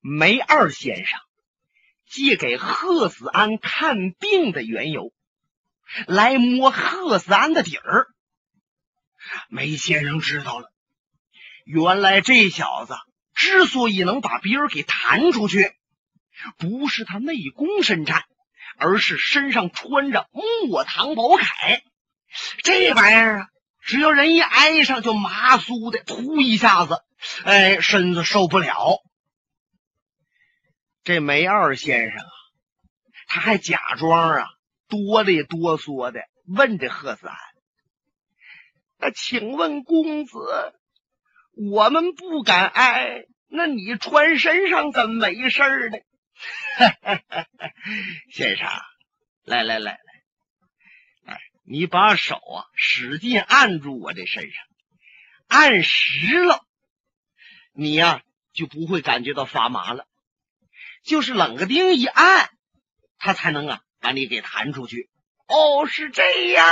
梅二先生借给贺子安看病的缘由，来摸贺子安的底儿。梅先生知道了，原来这小子之所以能把别人给弹出去，不是他内功深湛，而是身上穿着墨堂宝铠。这玩意儿啊，只要人一挨上，就麻酥的，突一下子，哎，身子受不了。这梅二先生啊，他还假装啊哆里哆嗦的问这贺三：“那请问公子，我们不敢挨，那你穿身上怎么没事呢？” 先生，来来来来，哎，你把手啊使劲按住我这身上，按实了，你呀就不会感觉到发麻了。就是冷个钉一按，他才能啊把你给弹出去。哦，是这样。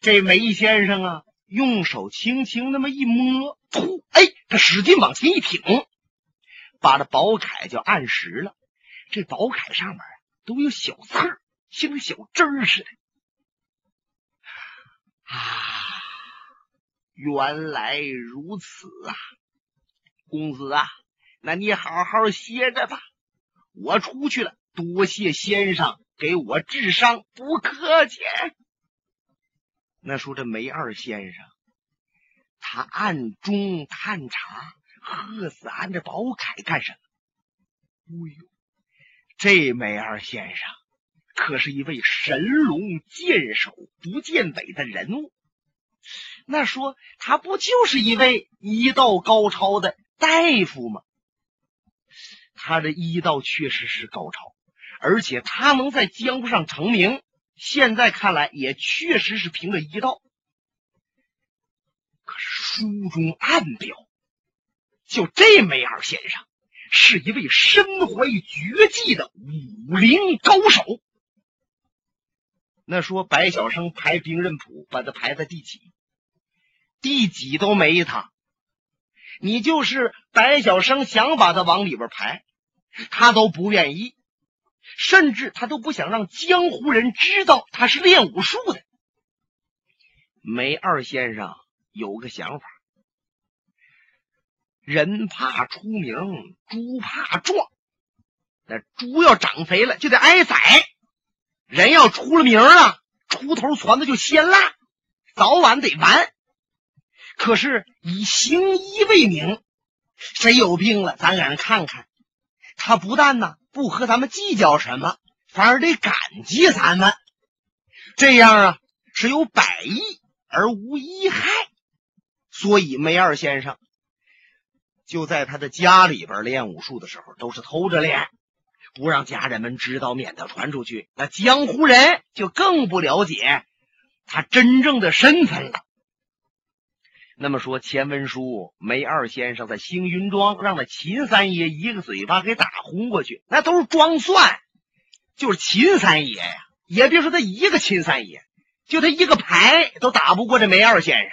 这梅先生啊，用手轻轻那么一摸，突，哎，他使劲往前一挺，把这宝铠就按实了。这宝铠上面都有小刺儿像小针儿似的。啊，原来如此啊，公子啊。那你好好歇着吧，我出去了。多谢先生给我治伤，不客气。那说这梅二先生，他暗中探查贺子安的宝铠干什么？哎呦，这梅二先生可是一位神龙见首不见尾的人物。那说他不就是一位医道高超的大夫吗？他的医道确实是高超，而且他能在江湖上成名，现在看来也确实是凭着医道。可是书中暗表，就这梅二先生是一位身怀绝技的武林高手。那说白晓生排兵刃谱，把他排在第几？第几都没他。你就是白晓生想把他往里边排。他都不愿意，甚至他都不想让江湖人知道他是练武术的。梅二先生有个想法：人怕出名，猪怕壮。那猪要长肥了，就得挨宰；人要出了名了，出头传的就鲜辣，早晚得完。可是以行医为名，谁有病了，咱给人看看。他不但呢不和咱们计较什么，反而得感激咱们，这样啊是有百益而无一害。所以梅二先生就在他的家里边练武术的时候，都是偷着练，不让家人们知道，免得传出去，那江湖人就更不了解他真正的身份了。那么说，钱文书梅二先生在星云庄让那秦三爷一个嘴巴给打昏过去，那都是装蒜。就是秦三爷呀，也别说他一个秦三爷，就他一个牌都打不过这梅二先生。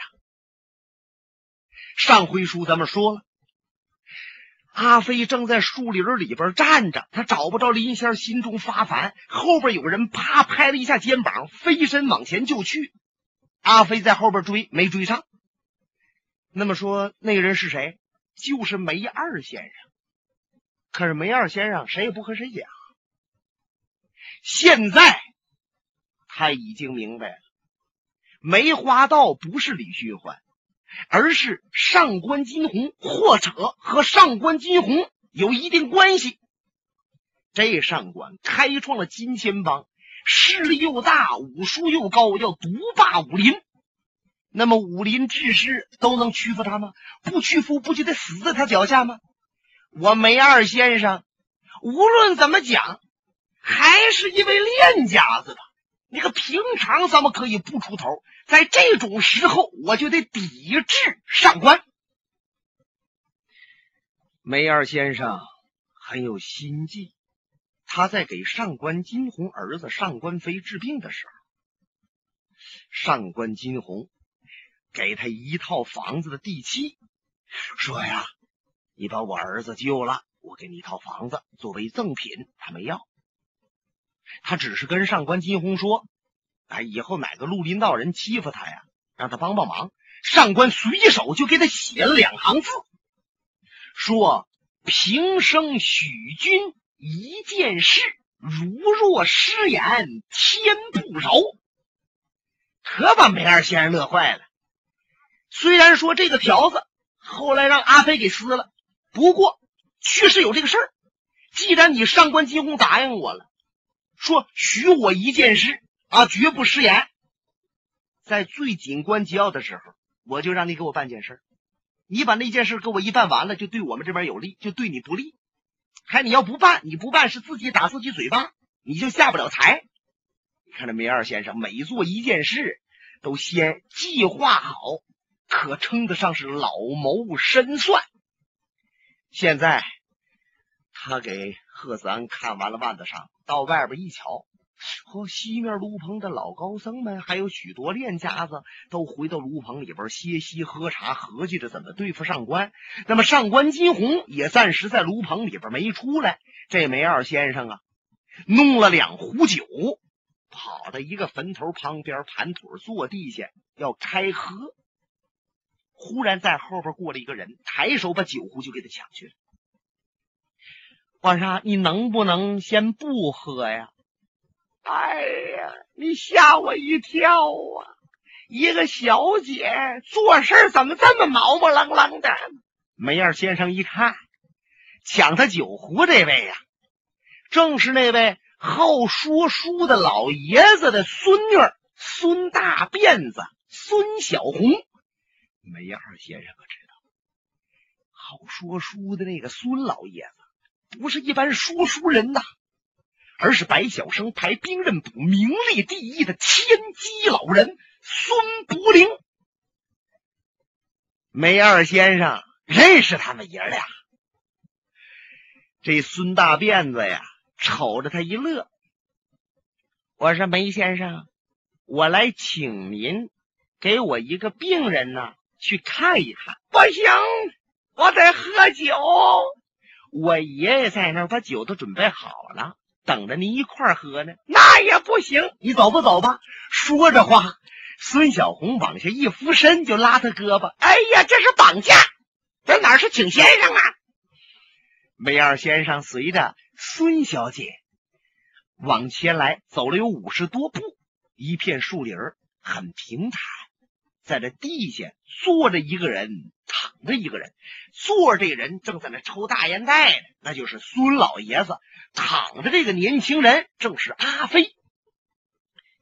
上回书咱们说了，阿飞正在树林里边站着，他找不着林仙，心中发烦。后边有人啪拍了一下肩膀，飞身往前就去。阿飞在后边追，没追上。那么说，那个人是谁？就是梅二先生。可是梅二先生谁也不和谁讲。现在他已经明白了，梅花道不是李寻欢，而是上官金鸿，或者和上官金鸿有一定关系。这上官开创了金钱帮，势力又大，武术又高，要独霸武林。那么武林志士都能屈服他吗？不屈服，不就得死在他脚下吗？我梅二先生无论怎么讲，还是一位练家子吧。那个平常怎么可以不出头？在这种时候，我就得抵制上官。梅二先生很有心计，他在给上官金鸿儿子上官飞治病的时候，上官金鸿。给他一套房子的地契，说呀，你把我儿子救了，我给你一套房子作为赠品，他没要，他只是跟上官金鸿说：“哎，以后哪个绿林道人欺负他呀，让他帮帮忙。”上官随手就给他写了两行字，说：“平生许君一件事，如若失言，天不饶。”可把梅二先生乐坏了。虽然说这个条子后来让阿飞给撕了，不过确实有这个事儿。既然你上官金鸿答应我了，说许我一件事啊，绝不食言，在最紧关节要的时候。我就让你给我办件事你把那件事给我一办完了，就对我们这边有利，就对你不利。还你要不办，你不办是自己打自己嘴巴，你就下不了台。你看这梅二先生每做一件事，都先计划好，可称得上是老谋深算。现在他给贺子安看完了腕子上，到外边一瞧。和西面炉棚的老高僧们，还有许多练家子，都回到炉棚里边歇息喝茶，合计着怎么对付上官。那么上官金鸿也暂时在炉棚里边没出来。这梅二先生啊，弄了两壶酒，跑到一个坟头旁边盘腿坐地下要开喝。忽然在后边过了一个人，抬手把酒壶就给他抢去了。皇上，你能不能先不喝呀？哎呀，你吓我一跳啊！一个小姐做事怎么这么毛毛愣愣的？梅二先生一看，抢他酒壶这位呀，正是那位好说书的老爷子的孙女孙大辫子孙小红。梅二先生可知道，好说书的那个孙老爷子不是一般说书人呐。而是白晓生排兵刃部名列第一的天机老人孙伯龄，梅二先生认识他们爷俩。这孙大辫子呀，瞅着他一乐。我说梅先生，我来请您给我一个病人呢，去看一看。不行，我得喝酒。我爷爷在那儿把酒都准备好了。等着您一块喝呢，那也不行。你走不走吧？说着话，孙小红往下一俯身，就拉他胳膊。哎呀，这是绑架！这哪是请先生啊？梅二先生随着孙小姐往前来，走了有五十多步，一片树林很平坦，在这地下坐着一个人，躺着一个人。坐着这人正在那抽大烟袋呢，那就是孙老爷子。躺着这个年轻人正是阿飞，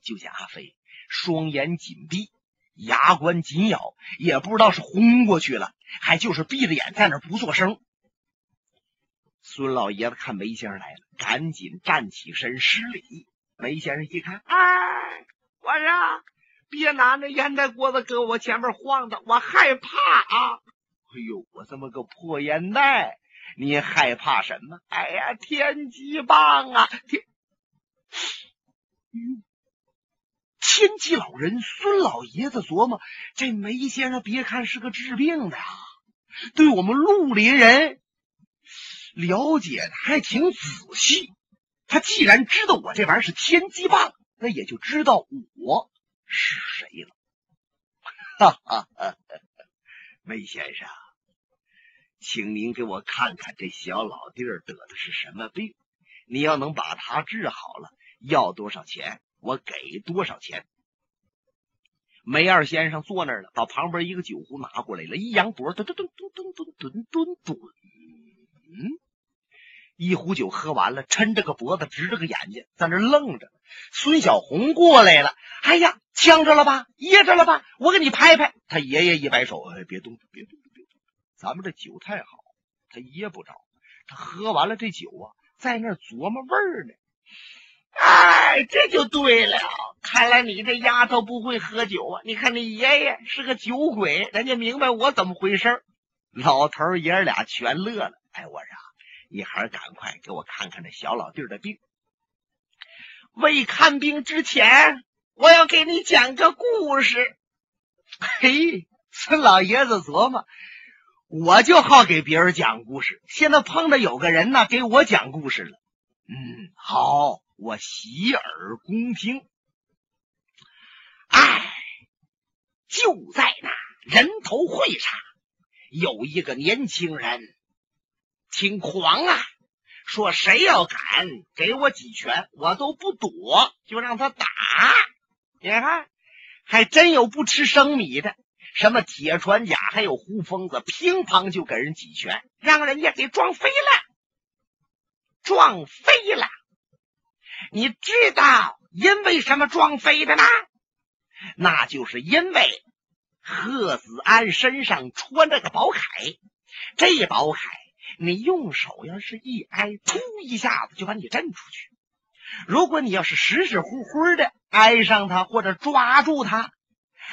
就见阿飞双眼紧闭，牙关紧咬，也不知道是昏过去了，还就是闭着眼在那不作声。孙老爷子看梅先生来了，赶紧站起身施礼。梅先生一看，哎，我说别拿那烟袋锅子搁我前面晃荡，我害怕啊！哎呦，我这么个破烟袋！你害怕什么？哎呀，天机棒啊！天，天机老人孙老爷子琢磨：这梅先生别看是个治病的啊，对我们绿林人了解的还挺仔细。他既然知道我这玩意儿是天机棒，那也就知道我是谁了。哈哈哈，梅先生。请您给我看看这小老弟儿得的是什么病？你要能把他治好了，要多少钱我给多少钱。梅二先生坐那儿了，把旁边一个酒壶拿过来了，一扬脖，吨吨吨吨吨吨吨吨，嗯，一壶酒喝完了，抻着个脖子，直着个眼睛，在那愣着。孙小红过来了，哎呀，呛着了吧，噎着了吧？我给你拍拍。他爷爷一摆手，哎，别动，别动。别动咱们这酒太好，他噎不着。他喝完了这酒啊，在那琢磨味儿呢。哎，这就对了。看来你这丫头不会喝酒啊！你看你爷爷是个酒鬼，人家明白我怎么回事。老头爷儿俩全乐了。哎，我说你还是赶快给我看看这小老弟的病。未看病之前，我要给你讲个故事。嘿，孙老爷子琢磨。我就好给别人讲故事，现在碰到有个人呢，给我讲故事了。嗯，好，我洗耳恭听。哎，就在那人头会上，有一个年轻人挺狂啊，说谁要敢给我几拳，我都不躲，就让他打。你看，还真有不吃生米的。什么铁船甲，还有胡疯子，乒乓就给人几拳，让人家给撞飞了，撞飞了。你知道因为什么撞飞的呢？那就是因为贺子安身上穿着个宝铠，这宝铠你用手要是一挨，突一下子就把你震出去。如果你要是实实乎乎的挨上他，或者抓住他。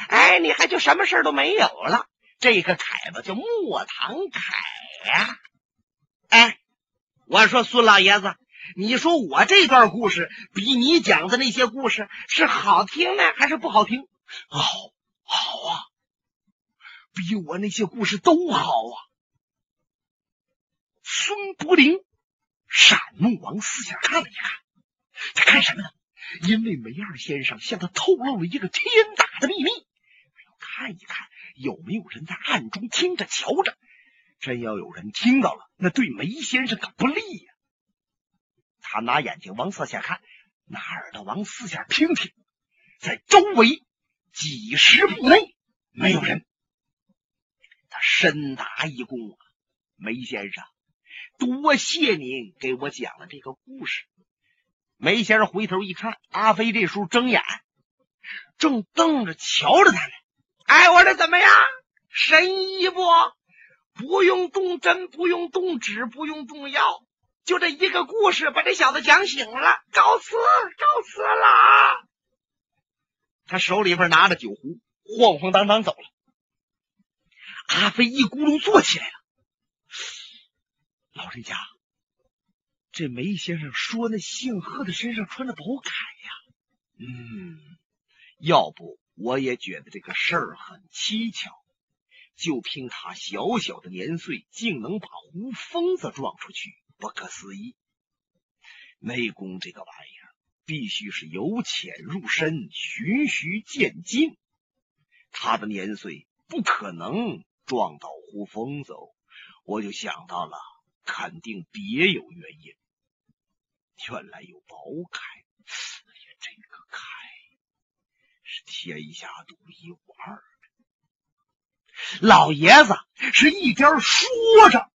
哎，你还就什么事都没有了。这个凯子叫莫唐凯呀。哎，我说孙老爷子，你说我这段故事比你讲的那些故事是好听呢，还是不好听？好，好啊，比我那些故事都好啊。孙伯龄闪目往四下看了一看，他看什么呢？因为梅二先生向他透露了一个天大的秘密，要看一看有没有人在暗中听着瞧着。真要有人听到了，那对梅先生可不利呀。他拿眼睛往四下看，拿耳朵往四下听听，在周围几十步内没有人。他深打一躬啊：“梅先生，多谢您给我讲了这个故事。”梅先生回头一看，阿飞这时候睁眼，正瞪着瞧着他呢。哎，我说怎么样？神医不？不用动针，不用动纸，不用动药，就这一个故事，把这小子讲醒了。告辞，告辞了啊。他手里边拿着酒壶，晃晃荡荡走了。阿飞一咕噜坐起来了。老人家。这梅先生说：“那姓贺的身上穿着宝铠呀。”嗯，要不我也觉得这个事儿很蹊跷。就凭他小小的年岁，竟能把胡疯子撞出去，不可思议。内功这个玩意儿，必须是由浅入深，循序渐进。他的年岁不可能撞到胡疯子，我就想到了，肯定别有原因。原来有宝铠，哎呀，这个铠是天下独一无二的。老爷子是一边说着，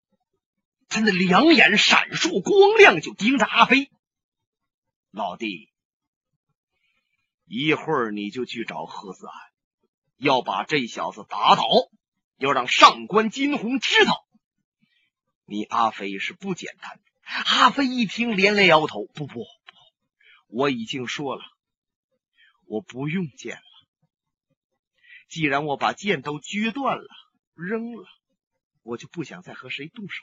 他那两眼闪烁光亮，就盯着阿飞。老弟，一会儿你就去找贺子安，要把这小子打倒，要让上官金鸿知道，你阿飞是不简单。阿飞一听，连连摇头：“不不不，我已经说了，我不用剑了。既然我把剑都撅断了，扔了，我就不想再和谁动手。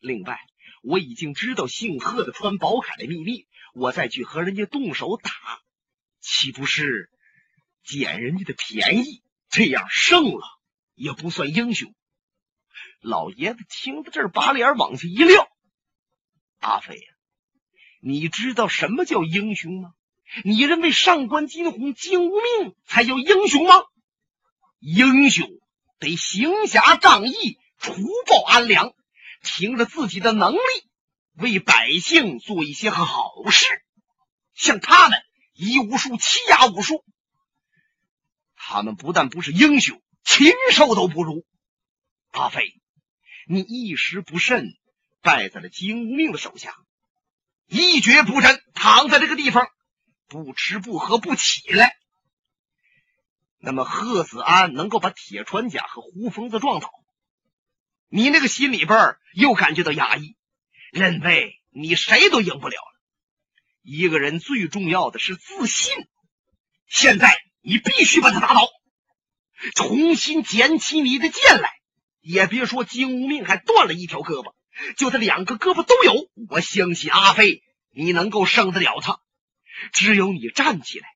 另外，我已经知道姓贺的穿宝铠的秘密，我再去和人家动手打，岂不是捡人家的便宜？这样胜了也不算英雄。”老爷子听到这儿，把脸往下一撂。阿飞呀，你知道什么叫英雄吗？你认为上官金虹、金无命才叫英雄吗？英雄得行侠仗义、除暴安良，凭着自己的能力为百姓做一些好事。像他们以武术欺压武术，他们不但不是英雄，禽兽都不如。阿飞，你一时不慎。败在了金无命的手下，一蹶不振，躺在这个地方，不吃不喝不起来。那么贺子安能够把铁船甲和胡疯子撞倒，你那个心里边又感觉到压抑，认为你谁都赢不了了。一个人最重要的是自信，现在你必须把他打倒，重新捡起你的剑来。也别说金无命还断了一条胳膊。就他两个胳膊都有，我相信阿飞，你能够胜得了他。只有你站起来，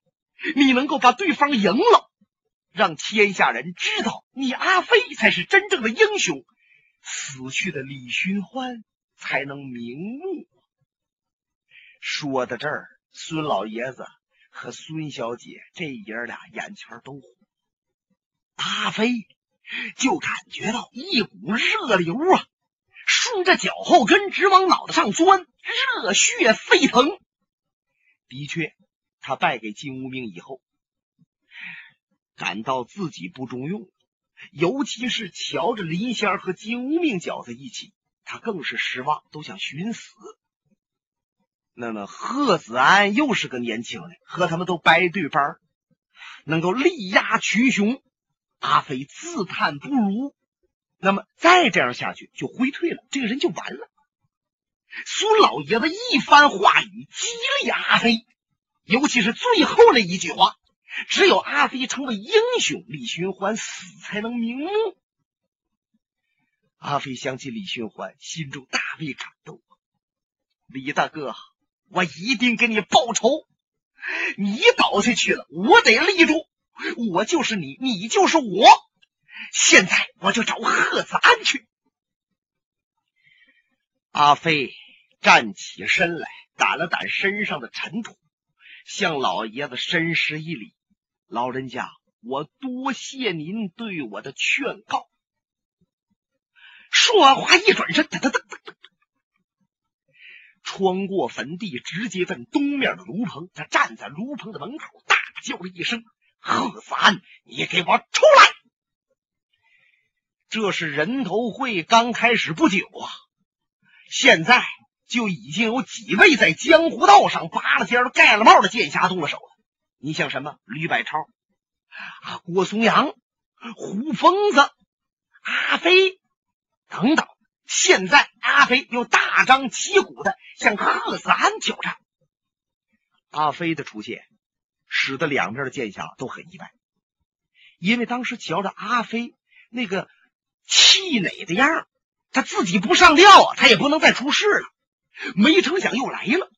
你能够把对方赢了，让天下人知道你阿飞才是真正的英雄，死去的李寻欢才能瞑目。说到这儿，孙老爷子和孙小姐这爷俩眼圈都红，阿飞就感觉到一股热流啊，顺着脚后跟直往脑袋上钻，热血沸腾。的确，他败给金无命以后，感到自己不中用。尤其是瞧着林仙儿和金无命搅在一起，他更是失望，都想寻死。那么贺子安又是个年轻人，和他们都掰对班，能够力压群雄。阿飞自叹不如。那么再这样下去就回退了，这个人就完了。孙老爷子一番话语激励阿飞，尤其是最后那一句话。只有阿飞成为英雄，李寻欢死才能瞑目。阿飞想起李寻欢，心中大为感动。李大哥，我一定给你报仇！你倒下去了，我得立住。我就是你，你就是我。现在我就找贺子安去。阿飞站起身来，掸了掸身上的尘土，向老爷子深施一礼。老人家，我多谢您对我的劝告。说完话，一转身，噔噔噔噔噔，穿过坟地，直接奔东面的炉棚。他站在炉棚的门口，大叫了一声：“贺子安，你给我出来！”这是人头会刚开始不久啊，现在就已经有几位在江湖道上拔了尖、盖了帽的剑侠动了手了。你像什么？吕百超。啊、郭松阳、胡疯子、阿飞。等等，现在阿飞又大张旗鼓的向贺子安挑战。阿飞的出现，使得两边的剑侠都很意外，因为当时瞧着阿飞那个气馁的样他自己不上吊啊，他也不能再出事了。没成想又来了。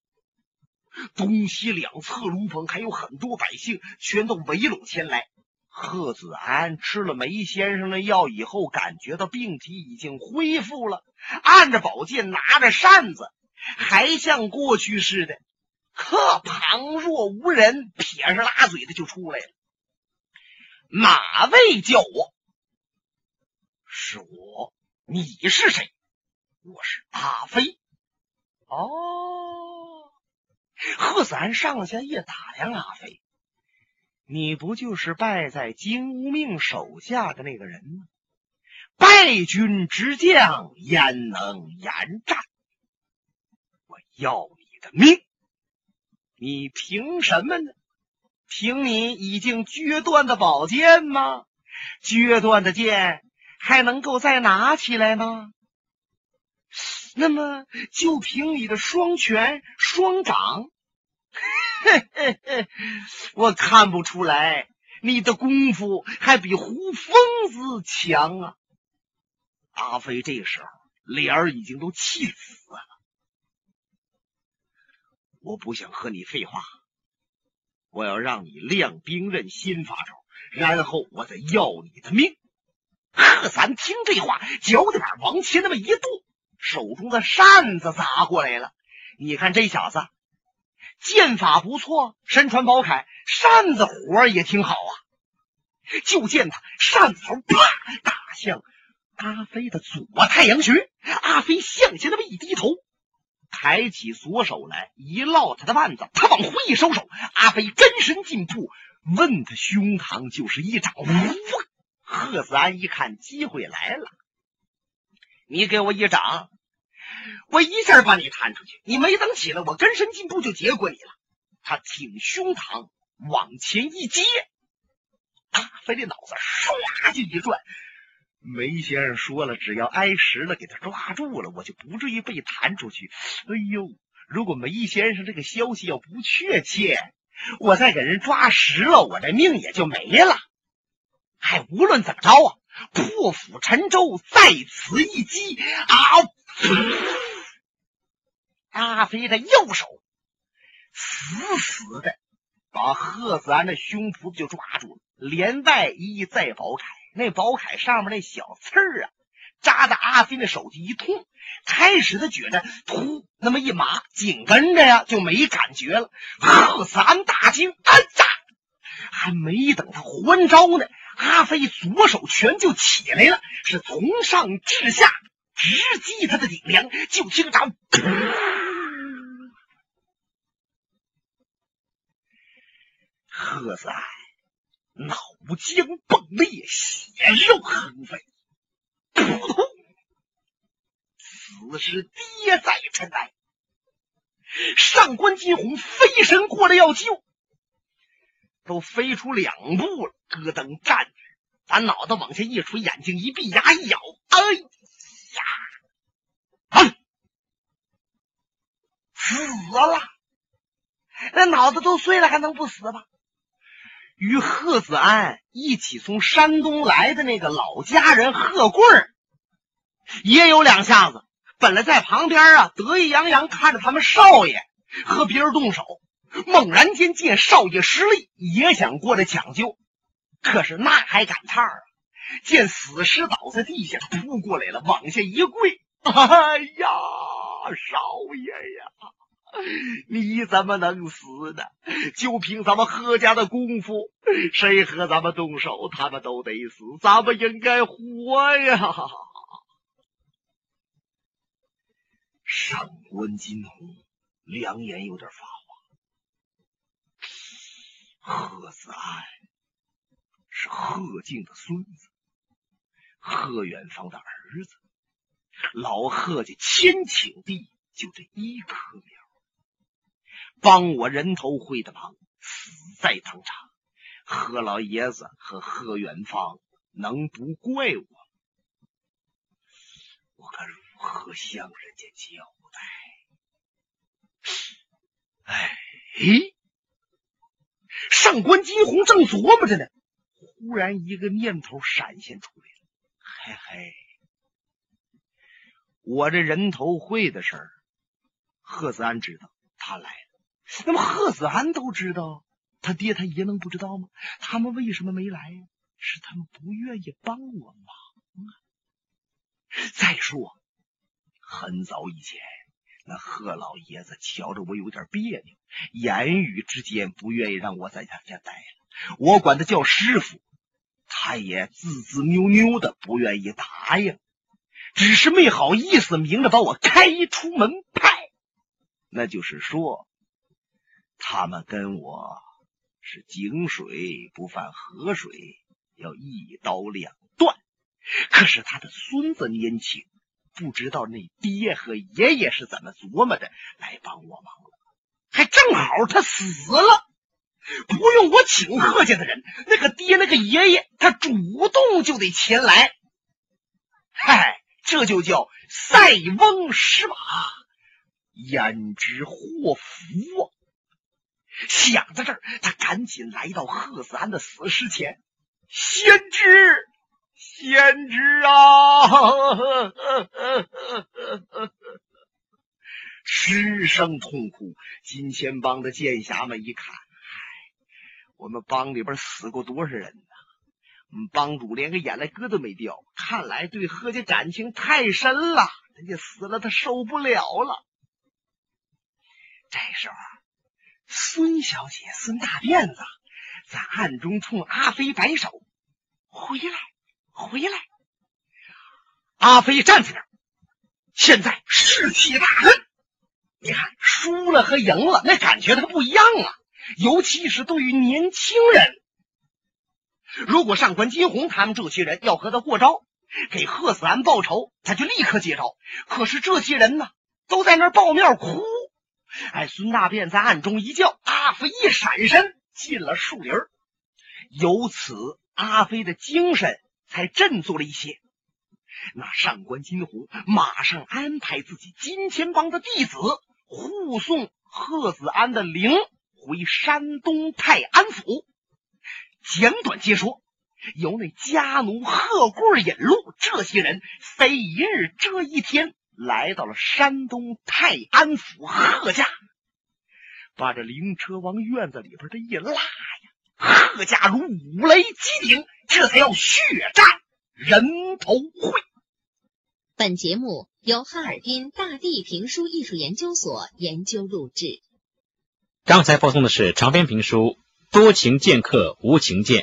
东西两侧炉棚还有很多百姓，全都围拢前来。贺子安吃了梅先生的药以后，感觉到病体已经恢复了，按着宝剑，拿着扇子，还像过去似的，可旁若无人，撇着拉嘴的就出来了。哪位叫我？是我。你是谁？我是阿飞。哦。贺子安上下一打量阿飞，你不就是败在金无命手下的那个人吗？败军之将焉能言战？我要你的命！你凭什么呢？凭你已经决断的宝剑吗？决断的剑还能够再拿起来吗？那么就凭你的双拳双掌，我看不出来你的功夫还比胡疯子强啊！阿飞这时候脸儿已经都气死了。我不想和你废话，我要让你亮兵刃新法招，然后我再要你的命。贺三听这话，脚底板往前那么一跺。手中的扇子砸过来了，你看这小子剑法不错，身穿宝铠，扇子活也挺好啊。就见他扇子头啪打向阿飞的左太阳穴，阿飞向前那么一低头，抬起左手来一落他的腕子，他往回一收手，阿飞根身进步，问他胸膛就是一掌。呼贺子安一看机会来了。你给我一掌，我一下把你弹出去。你没等起来，我根深进步就结果你了。他挺胸膛往前一接，阿飞的脑子唰就一转。梅先生说了，只要挨实了，给他抓住了，我就不至于被弹出去。哎呦，如果梅先生这个消息要不确切，我再给人抓实了，我这命也就没了。还无论怎么着啊！破釜沉舟，在此一击！啊！阿飞的右手死死的把贺子安的胸脯子就抓住了，连带衣再宝铠，那宝铠上面那小刺儿啊，扎在阿飞的手机一痛。开始他觉着突那么一麻，紧跟着呀就没感觉了。贺子安大惊，哎呀！还没等他还招呢，阿飞左手拳就起来了，是从上至下直击他的顶梁。就听着，贺子安脑浆迸裂，血肉横飞，扑通！此时跌在尘埃。上官金鸿飞身过来要救。都飞出两步了，咯噔站着，把脑袋往下一垂，眼睛一闭，牙一咬，哎呀，死了！那脑子都碎了，还能不死吗？与贺子安一起从山东来的那个老家人贺贵儿也有两下子，本来在旁边啊，得意洋洋看着他们少爷和别人动手。猛然间见少爷失利，也想过来抢救，可是那还赶趟啊？见死尸倒在地下，扑过来了，往下一跪：“哎呀，少爷呀，你怎么能死呢？就凭咱们贺家的功夫，谁和咱们动手，他们都得死，咱们应该活呀！”上官金童两眼有点发。贺子安是贺静的孙子，贺远方的儿子。老贺家千顷地就这一棵苗，帮我人头会的忙，死在当场。贺老爷子和贺远方能不怪我？我该如何向人家交代？哎。上官金鸿正琢磨着呢，忽然一个念头闪现出来了。嘿嘿，我这人头会的事儿，贺子安知道，他来了。那么贺子安都知道，他爹他爷能不知道吗？他们为什么没来呀？是他们不愿意帮我忙啊。再说，很早以前。那贺老爷子瞧着我有点别扭，言语之间不愿意让我在他家待了。我管他叫师傅，他也自自扭扭的不愿意答应，只是没好意思明着把我开出门派。那就是说，他们跟我是井水不犯河水，要一刀两断。可是他的孙子年轻。不知道那爹和爷爷是怎么琢磨的来帮我忙了，还正好他死了，不用我请贺家的人，那个爹那个爷爷他主动就得前来。嗨，这就叫塞翁失马，焉知祸福啊。想到这儿，他赶紧来到贺子安的死尸前，先知。先知啊！失声痛哭。金钱帮的剑侠们一看，我们帮里边死过多少人呢？我们帮主连个眼泪疙瘩没掉，看来对贺家感情太深了。人家死了，他受不了了。这时候，孙小姐孙大辫子在暗中冲阿飞摆手：“回来。”回来，阿飞站在那儿。现在士气大振，你看输了和赢了，那感觉他不一样啊。尤其是对于年轻人，如果上官金鸿他们这些人要和他过招，给贺子安报仇，他就立刻接招。可是这些人呢，都在那儿抱面哭。哎，孙大便在暗中一叫，阿飞一闪身进了树林由此，阿飞的精神。才振作了一些。那上官金鸿马上安排自己金钱帮的弟子护送贺子安的灵回山东泰安府。简短接说，由那家奴贺贵引路，这些人非一日遮一天来到了山东泰安府贺家，把这灵车往院子里边这一拉呀，贺家如五雷击顶。这才要血战人头会。本节目由哈尔滨大地评书艺术研究所研究录制。刚才播送的是长篇评书《多情剑客无情剑》，